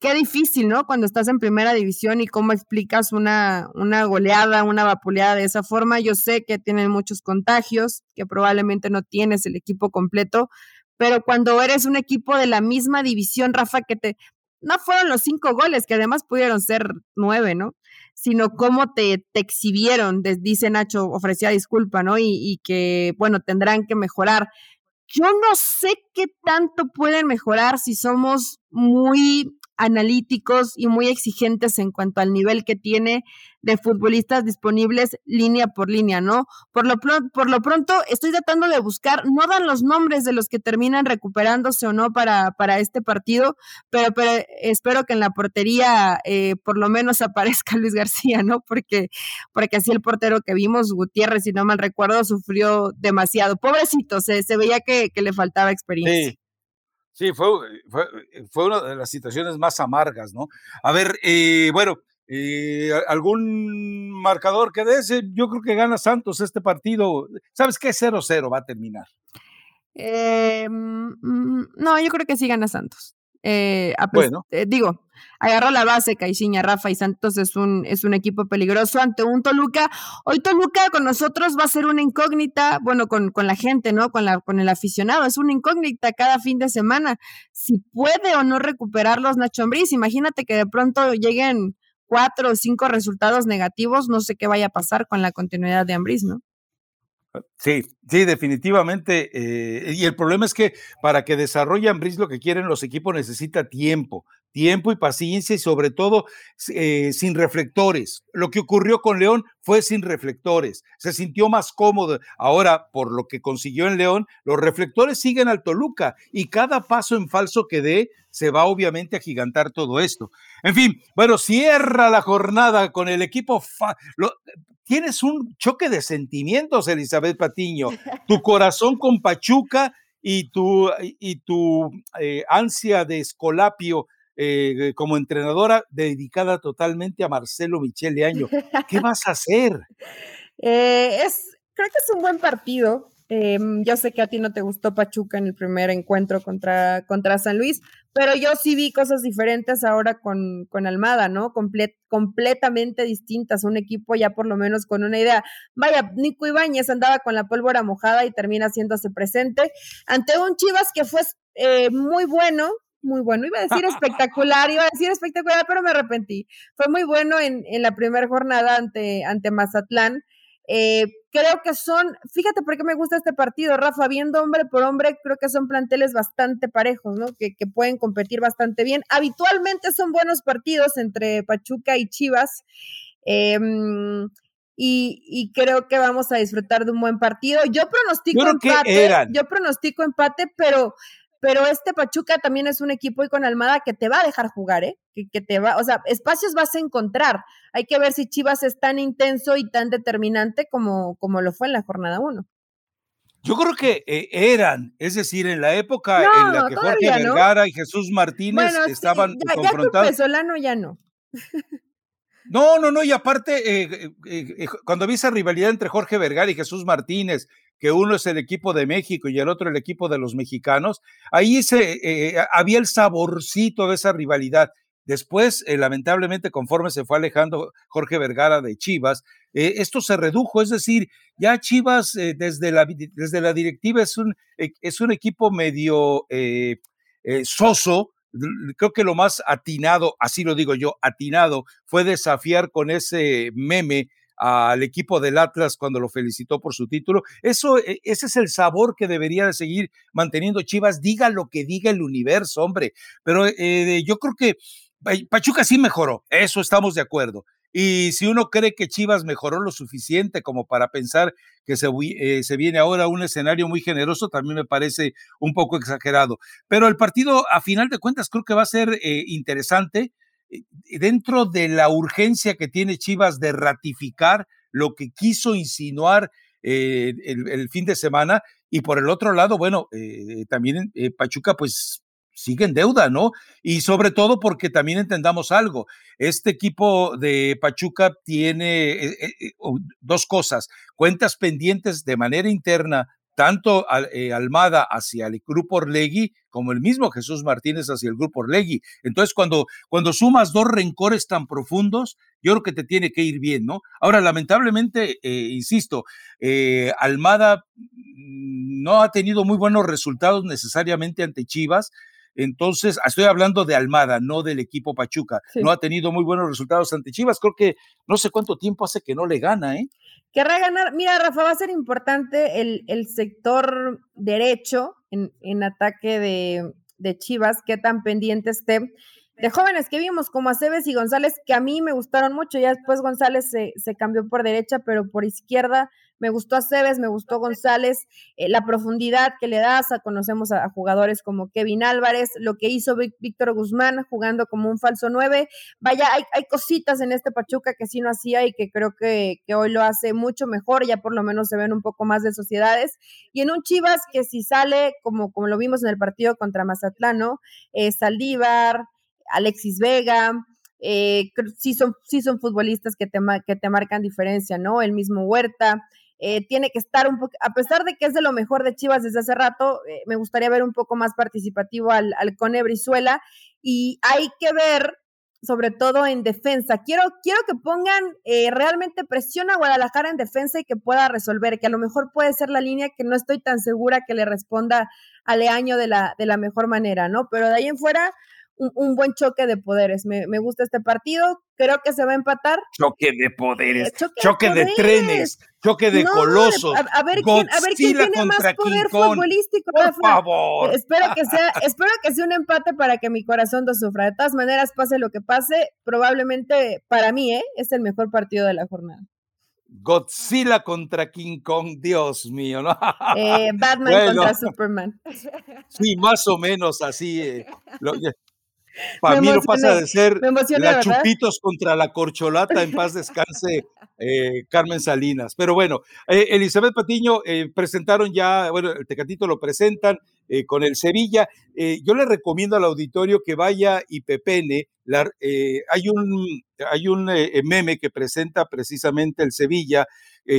qué difícil, ¿no? Cuando estás en primera división y cómo explicas una, una goleada, una vapuleada de esa forma. Yo sé que tienen muchos contagios, que probablemente no tienes el equipo completo, pero cuando eres un equipo de la misma división, Rafa, que te... No fueron los cinco goles, que además pudieron ser nueve, ¿no? Sino cómo te, te exhibieron, dice Nacho, ofrecía disculpa, ¿no? Y, y que, bueno, tendrán que mejorar. Yo no sé qué tanto pueden mejorar si somos muy analíticos y muy exigentes en cuanto al nivel que tiene de futbolistas disponibles línea por línea, ¿no? Por lo, por lo pronto estoy tratando de buscar, no dan los nombres de los que terminan recuperándose o no para, para este partido, pero, pero espero que en la portería eh, por lo menos <laughs> aparezca Luis García, ¿no? Porque, porque así el portero que vimos, Gutiérrez, si no mal recuerdo, sufrió demasiado. Pobrecito, se, se veía que, que le faltaba experiencia. Sí, fue, fue, una de las situaciones más amargas, ¿no? A ver, eh, bueno, eh, ¿algún marcador que de ese? Yo creo que gana Santos este partido. ¿Sabes qué? 0-0 va a terminar. Eh, no, yo creo que sí gana Santos. Eh, bueno. Eh, digo, agarró la base Caixinha, Rafa y Santos es un, es un equipo peligroso ante un Toluca. Hoy Toluca con nosotros va a ser una incógnita, bueno, con, con la gente, ¿no? Con, la, con el aficionado, es una incógnita cada fin de semana. Si puede o no recuperar los Nacho Ambriz, imagínate que de pronto lleguen cuatro o cinco resultados negativos, no sé qué vaya a pasar con la continuidad de Ambriz, ¿no? Sí, sí, definitivamente. Eh, y el problema es que para que desarrolle Ambris lo que quieren los equipos necesita tiempo, tiempo y paciencia y sobre todo eh, sin reflectores. Lo que ocurrió con León fue sin reflectores. Se sintió más cómodo. Ahora, por lo que consiguió en León, los reflectores siguen al Toluca y cada paso en falso que dé se va obviamente a gigantar todo esto. En fin, bueno, cierra la jornada con el equipo tienes un choque de sentimientos, Elizabeth Patiño. Tu corazón con Pachuca y tu, y tu eh, ansia de escolapio eh, como entrenadora dedicada totalmente a Marcelo Michele Año. ¿Qué vas a hacer? Eh, es, creo que es un buen partido. Em, yo sé que a ti no te gustó Pachuca en el primer encuentro contra, contra San Luis, pero yo sí vi cosas diferentes ahora con, con Almada, ¿no? completamente distintas, un equipo ya por lo menos con una idea. Vaya, Nico Ibáñez andaba con la pólvora mojada y termina haciéndose presente ante un Chivas que fue eh, muy bueno, muy bueno. Iba a decir espectacular, iba a decir espectacular, pero me arrepentí. Fue muy bueno en, en la primera jornada ante, ante Mazatlán. Eh, creo que son, fíjate por qué me gusta este partido, Rafa, viendo hombre por hombre, creo que son planteles bastante parejos, ¿no? Que, pueden competir bastante bien. Habitualmente son buenos partidos entre Pachuca y Chivas. Em, y, creo que vamos a disfrutar de un buen partido. Yo pronostico empate, yo pronostico empate, pero pero este Pachuca también es un equipo y con Almada que te va a dejar jugar, ¿eh? Que, te va, o sea, espacios vas a encontrar. Hay que ver si Chivas es tan intenso y tan determinante como, como lo fue en la jornada 1. Yo creo que eh, eran, es decir, en la época en la que Jorge Vergara y Jesús Martínez estaban ya, confrontados. Ya Solano ya no. No, no, no, y aparte, eh, eh, cuando vi esa rivalidad entre Jorge Vergara y Jesús Martínez, que uno es el equipo de México y el otro el equipo de los mexicanos, ahí se, había el saborcito de esa rivalidad. Después, lamentablemente, conforme se fue alejando Jorge Vergara de Chivas, esto se redujo, es decir, ya Chivas desde, la, desde la directiva es un, es un equipo medio soso, creo que lo más atinado, así lo digo yo, atinado, fue desafiar con ese meme al equipo del Atlas cuando lo felicitó por su título. Eso, e, ese es el sabor que debería de seguir manteniendo Chivas, diga lo que diga el universo, hombre. Pero eh, yo creo que Pachuca sí mejoró, eso estamos de acuerdo. Y si uno cree que Chivas mejoró lo suficiente como para pensar que se, eh, se, viene ahora un escenario muy generoso, también me parece un poco exagerado. Pero el partido, a final de cuentas, creo que va a ser eh, interesante dentro de la urgencia que tiene Chivas de ratificar lo que quiso insinuar el, fin de semana. Y por el otro lado, bueno, también Pachuca, pues sigue en deuda, ¿no? Y sobre todo porque también entendamos algo, este equipo de Pachuca tiene eh, eh, eh, dos cosas, cuentas pendientes de manera interna, tanto Almada hacia el grupo Orlegui como el mismo Jesús Martínez hacia el grupo Orlegui. Entonces, cuando, cuando sumas dos rencores tan profundos, yo creo que te tiene que ir bien, ¿no? Ahora, lamentablemente, insisto, Almada mm, no ha tenido muy buenos resultados necesariamente ante Chivas, entonces, estoy hablando de Almada, no del equipo Pachuca. No ha tenido muy buenos resultados ante Chivas. Creo que no sé cuánto tiempo hace que no le gana, ¿eh? Querrá ganar. Mira, Rafa, va a ser importante el, el sector derecho en, en ataque de, de Chivas, qué tan pendiente esté de jóvenes que vimos como Aceves y González, que a mí me gustaron mucho. Ya después González se, se cambió por derecha, pero por izquierda me gustó Aceves, me gustó González, eh, la profundidad que le das, a, conocemos a, jugadores como Kevin Álvarez, lo que hizo Víctor Guzmán jugando como un falso 9. Vaya, hay, cositas en este Pachuca que sí no hacía y que creo que, hoy lo hace mucho mejor, ya por lo menos se ven un poco más de sociedades. Y en un Chivas que si sale, como, como lo vimos en el partido contra Mazatlán. Eh, Saldívar, Alexis Vega, eh, sí, son, sí son futbolistas que te, que te marcan diferencia, ¿no? El mismo Huerta. Eh, tiene que estar un poco, a pesar de que es de lo mejor de Chivas desde hace rato, eh, me gustaría ver un poco más participativo al, al Cone Brizuela y hay que ver, sobre todo en defensa, quiero, quiero que pongan eh, realmente presión a Guadalajara en defensa y que pueda resolver, que a lo mejor puede ser la línea que no estoy tan segura que le responda a Leaño de la, de la mejor manera, ¿no? Pero de ahí en fuera, un, buen choque de poderes. Me, gusta este partido, creo que se va a empatar. Choque de poderes, eh, choque, de, trenes, choque de colosos. A, ver quién, a ver quién tiene más poder futbolístico. Por favor. Espero que, sea, <laughs> espero que sea un empate para que mi corazón no sufra. De todas maneras, pase lo que pase, probablemente para mí ¿eh? es el mejor partido de la jornada. Godzilla contra King Kong, Dios mío, ¿no? Eh, <laughs> Batman contra Superman. Sí, más o menos así. Para mí no pasa de ser la Chupitos contra la Corcholata, en paz descanse eh, Carmen Salinas. Pero bueno, eh, Elizabeth Patiño eh, presentaron ya, bueno, el Tecatito lo presentan con el Sevilla. yo le recomiendo al auditorio que vaya y pepene. hay un, hay un meme que presenta precisamente el Sevilla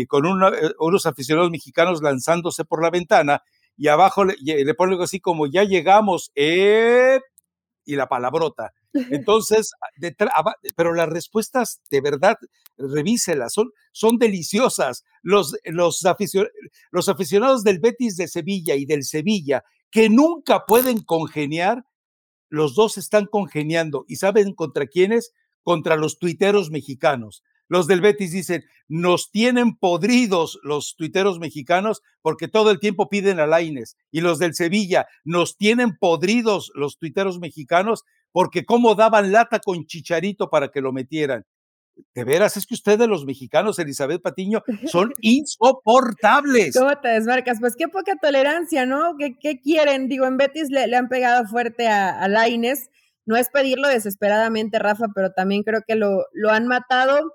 con unos aficionados mexicanos lanzándose por la ventana y abajo le, le ponen algo así como ya llegamos, eh, y la palabrota. <laughs> Entonces, pero las respuestas de verdad, revíselas, son, son deliciosas. Los, los, los aficionados del Betis de Sevilla y del Sevilla, que nunca pueden congeniar, los dos están congeniando. ¿Y saben contra quiénes? Contra los tuiteros mexicanos. Los del Betis dicen, nos tienen podridos los tuiteros mexicanos porque todo el tiempo piden a Laines. Y los del Sevilla, nos tienen podridos los tuiteros mexicanos porque cómo daban lata con chicharito para que lo metieran. De veras, es que ustedes los mexicanos, Elizabeth Patiño, son <laughs> insoportables. ¿Cómo te desmarcas? Pues qué poca tolerancia, ¿no? ¿Qué, quieren? Digo, en Betis le, han pegado fuerte a, a Laines. No es pedirlo desesperadamente, Rafa, pero también creo que lo, lo han matado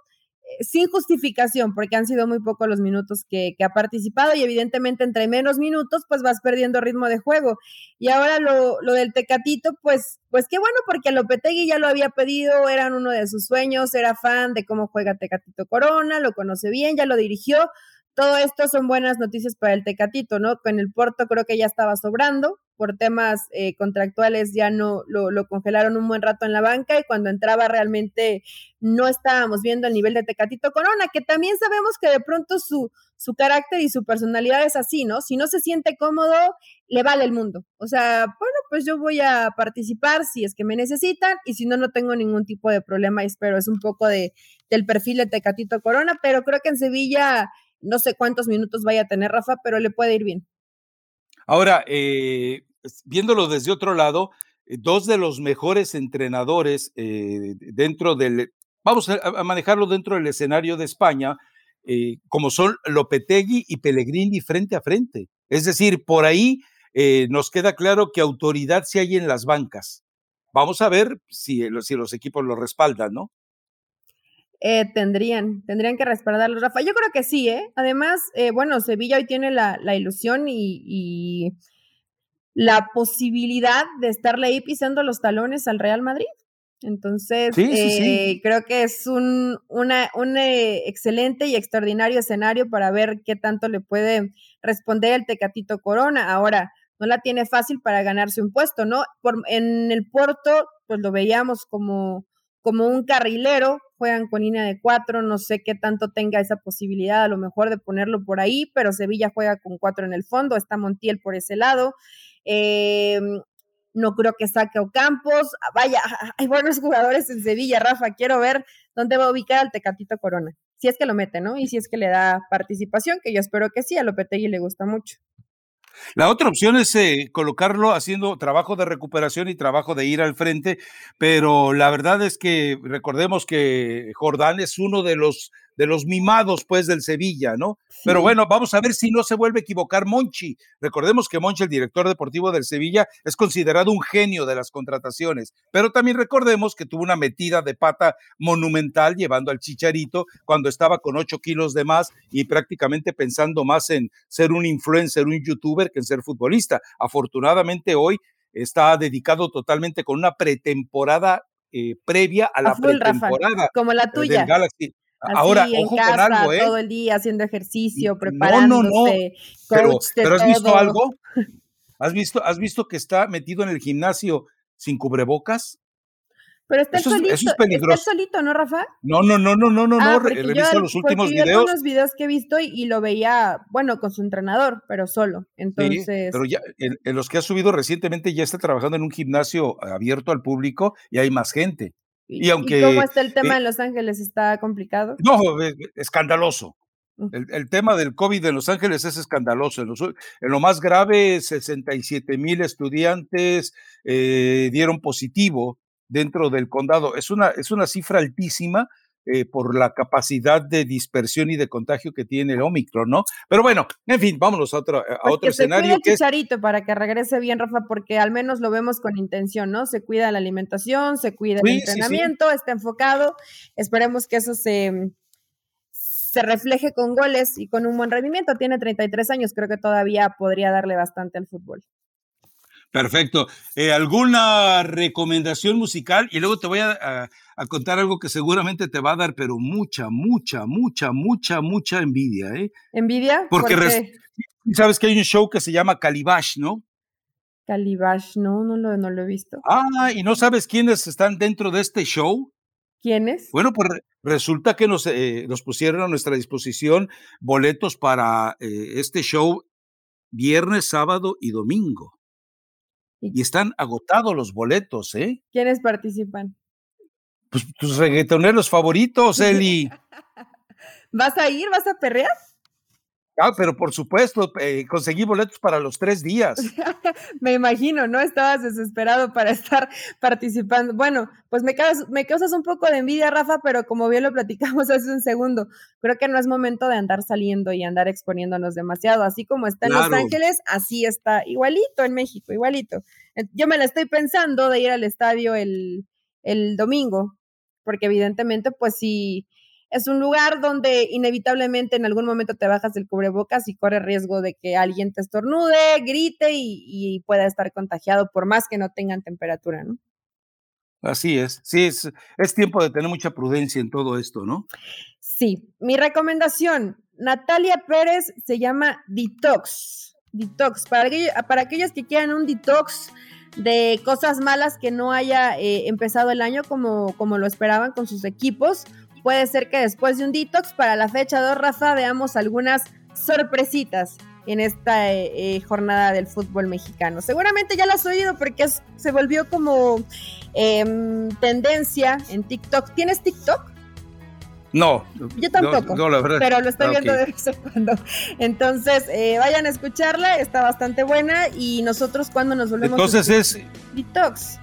sin justificación, porque han sido muy pocos los minutos que, ha participado y evidentemente entre menos minutos, pues vas perdiendo ritmo de juego. Y ahora lo, lo del Tecatito, pues, pues qué bueno, porque Lopetegui ya lo había pedido, eran uno de sus sueños, era fan de cómo juega Tecatito Corona, lo conoce bien, ya lo dirigió, todo esto son buenas noticias para el Tecatito, ¿no? Con el Porto creo que ya estaba sobrando, por temas eh, contractuales ya no lo, congelaron un buen rato en la banca y cuando entraba realmente no estábamos viendo el nivel de Tecatito Corona, que también sabemos que de pronto su, su carácter y su personalidad es así, ¿no? Si no se siente cómodo, le vale el mundo. O sea, bueno, pues yo voy a participar si es que me necesitan y si no, no tengo ningún tipo de problema espero, es un poco de, del perfil de Tecatito Corona, pero creo que en Sevilla no sé cuántos minutos vaya a tener Rafa, pero le puede ir bien. Ahora, eh, viéndolo desde otro lado, eh, dos de los mejores entrenadores eh, dentro del, vamos a, manejarlo dentro del escenario de España, como son Lopetegui y Pellegrini frente a frente. Es decir, por ahí nos queda claro que autoridad sí hay en las bancas. Vamos a ver si, los equipos lo respaldan, ¿no? Eh, tendrían, tendrían que respaldarlo, Rafa. Yo creo que sí, ¿eh? Además, eh, bueno, Sevilla hoy tiene la, ilusión y, la posibilidad de estarle ahí pisando los talones al Real Madrid. Entonces, eh, creo que es un, una, un excelente y extraordinario escenario para ver qué tanto le puede responder el Tecatito Corona. Ahora, no la tiene fácil para ganarse un puesto, ¿no? Por, en el Porto, pues lo veíamos como como un carrilero, juegan con línea de cuatro, no sé qué tanto tenga esa posibilidad a lo mejor de ponerlo por ahí, pero Sevilla juega con cuatro en el fondo, está Montiel por ese lado. Em, no creo que saque Ocampos. Ah, vaya, hay buenos jugadores en Sevilla, Rafa. Quiero ver dónde va a ubicar al Tecatito Corona. Si es que lo mete, ¿no? Y si es que le da participación, que yo espero que sí, a Lopetegui le gusta mucho. La otra opción es eh, colocarlo haciendo trabajo de recuperación y trabajo de ir al frente, pero la verdad es que recordemos que Jordán es uno de los de los mimados, pues, del Sevilla, ¿no? Pero bueno, vamos a ver si no se vuelve a equivocar Monchi. Recordemos que Monchi, el director deportivo del Sevilla, es considerado un genio de las contrataciones, pero también recordemos que tuvo una metida de pata monumental llevando al Chicharito cuando estaba con ocho kilos de más y prácticamente pensando más en ser un influencer, un youtuber, que en ser futbolista. Afortunadamente hoy está dedicado totalmente con una pretemporada eh, previa a la pretemporada como la tuya. Del Galaxy. Ahora, ojo con algo, ¿eh? Todo el día haciendo ejercicio, preparándose. No, no, no. Pero, ¿has visto algo? <laughs> ¿Has visto, ¿Has visto que está metido en el gimnasio sin cubrebocas? Pero está solito, eso es peligroso. está solito, ¿no, Rafa? No, no, no, no, no, no, ah, no. Revisa los últimos videos. Yo algunos videos que he visto y, lo veía, bueno, con su entrenador, pero solo. Entonces. Sí, pero ya, en, los que ha subido recientemente ya está trabajando en un gimnasio abierto al público y hay más gente. Y, aunque, cómo está el tema eh en Los Ángeles? ¿Está complicado? No, escandaloso. El, tema del COVID en Los Ángeles es escandaloso. En, lo más grave, 67 mil estudiantes eh, dieron positivo dentro del condado. Es una, es una cifra altísima eh, por la capacidad de dispersión y de contagio que tiene el Omicron, ¿no? Pero bueno, en fin, vámonos a otro, a pues otro escenario. Se Chicharito para que regrese bien, Rafa, porque al menos lo vemos con intención, ¿no? Se cuida la alimentación, se cuida el entrenamiento, está enfocado. Esperemos que eso se, se refleje con goles y con un buen rendimiento. Tiene 33 años, creo que todavía podría darle bastante al fútbol. Perfecto. Eh, ¿Alguna recomendación musical? Y luego te voy a, contar algo que seguramente te va a dar, pero mucha, mucha, mucha, mucha, mucha envidia. ¿eh? ¿Envidia? Porque sabes que hay un show que se llama Calibash, ¿no? Calibash, no, no lo, no lo he visto. Ah, ¿y no sabes quiénes están dentro de este show? ¿Quiénes? Bueno, pues resulta que nos, eh, nos pusieron a nuestra disposición boletos para eh, este show viernes, sábado y domingo. Y están agotados los boletos, ¿eh? ¿Quiénes participan? Pues tus reggaetoneros favoritos, <laughs> Eli. ¿Vas a ir? ¿Vas a perrear? Ah, pero por supuesto, eh, conseguí boletos para los tres días. <laughs> me imagino, ¿no? Estabas desesperado para estar participando. Bueno, pues me causas, me causas un poco de envidia, Rafa, pero como bien lo platicamos <laughs> hace un segundo, creo que no es momento de andar saliendo y andar exponiéndonos demasiado. Así como está en Los Ángeles, así está igualito en México, igualito. Yo me la estoy pensando de ir al estadio el, el domingo, porque evidentemente, pues sí es un lugar donde inevitablemente en algún momento te bajas del cubrebocas y corre riesgo de que alguien te estornude, grite y, y pueda estar contagiado por más que no tengan temperatura, ¿no? Así es, sí, es, es tiempo de tener mucha prudencia en todo esto, ¿no? Sí, mi recomendación, Natalia Pérez se llama Detox. Detox, para, para aquellos que quieran un detox de cosas malas que no haya eh, empezado el año como, como lo esperaban con sus equipos, puede ser que después de un detox para la fecha 2, Rafa, veamos algunas sorpresitas en esta eh, eh, jornada del fútbol mexicano. Seguramente ya lo has oído porque se volvió como em, tendencia en TikTok. ¿Tienes TikTok? No. Yo tampoco. Pero lo estoy ah, viendo de vez en cuando. Entonces, eh, vayan a escucharla, está bastante buena. Y nosotros, cuando nos volvemos. Entonces es. Detox.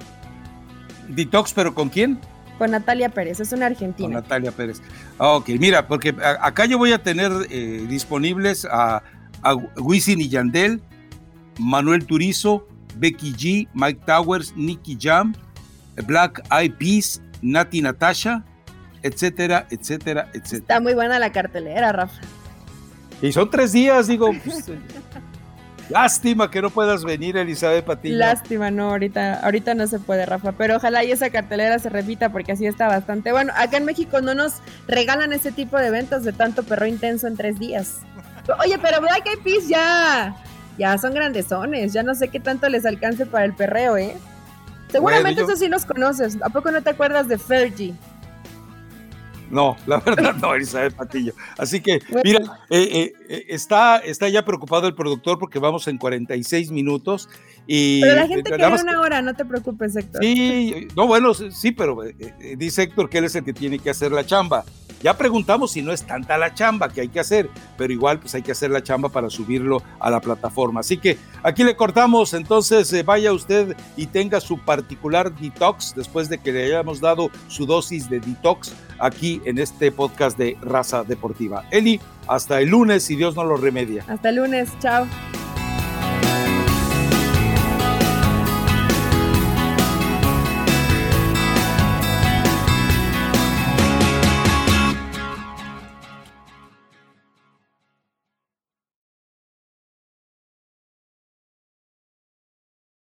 Detox, pero ¿con quién? Con Natalia Pérez, es una argentina. Con Natalia Pérez. Ah, ok, mira, porque acá yo voy a tener disponibles a a Wisin y Yandel, Manuel Turizo, Becky G, Mike Towers, Nicky Jam, Black Eyed Peas, Nati Natasha, etcétera, etcétera, etcétera. Está muy buena la cartelera, Rafa. Y son tres días, digo. Pues, <laughs> eh, lástima que no puedas venir, Elizabeth Patiño. Lástima, no, ahorita, ahorita no se puede, Rafa. Pero ojalá y esa cartelera se repita porque así está bastante bueno. Acá en México no nos regalan ese tipo de eventos de tanto perro intenso en tres días. Oye, pero Black Eyed Peas ya, ya son grandesones, ya no sé qué tanto les alcance para el perreo, ¿eh? Seguramente eso sí los conoces. ¿A poco no te acuerdas de Fergie? No, la verdad no, Elizabeth Patillo. Así que, mira, eh, eh, eh, está, está ya preocupado el productor porque vamos en 46 minutos. Y, pero la gente quiere una hora, no te preocupes, Héctor. Sí, no, bueno, sí, pero dice Héctor que él es el que tiene que hacer la chamba. Ya preguntamos si no es tanta la chamba que hay que hacer, pero igual pues hay que hacer la chamba para subirlo a la plataforma. Así que aquí le cortamos, entonces eh, vaya usted y tenga su particular detox después de que le hayamos dado su dosis de detox aquí en este podcast de Raza Deportiva. Eli, hasta el lunes, si Dios no lo remedia. Hasta el lunes, chao.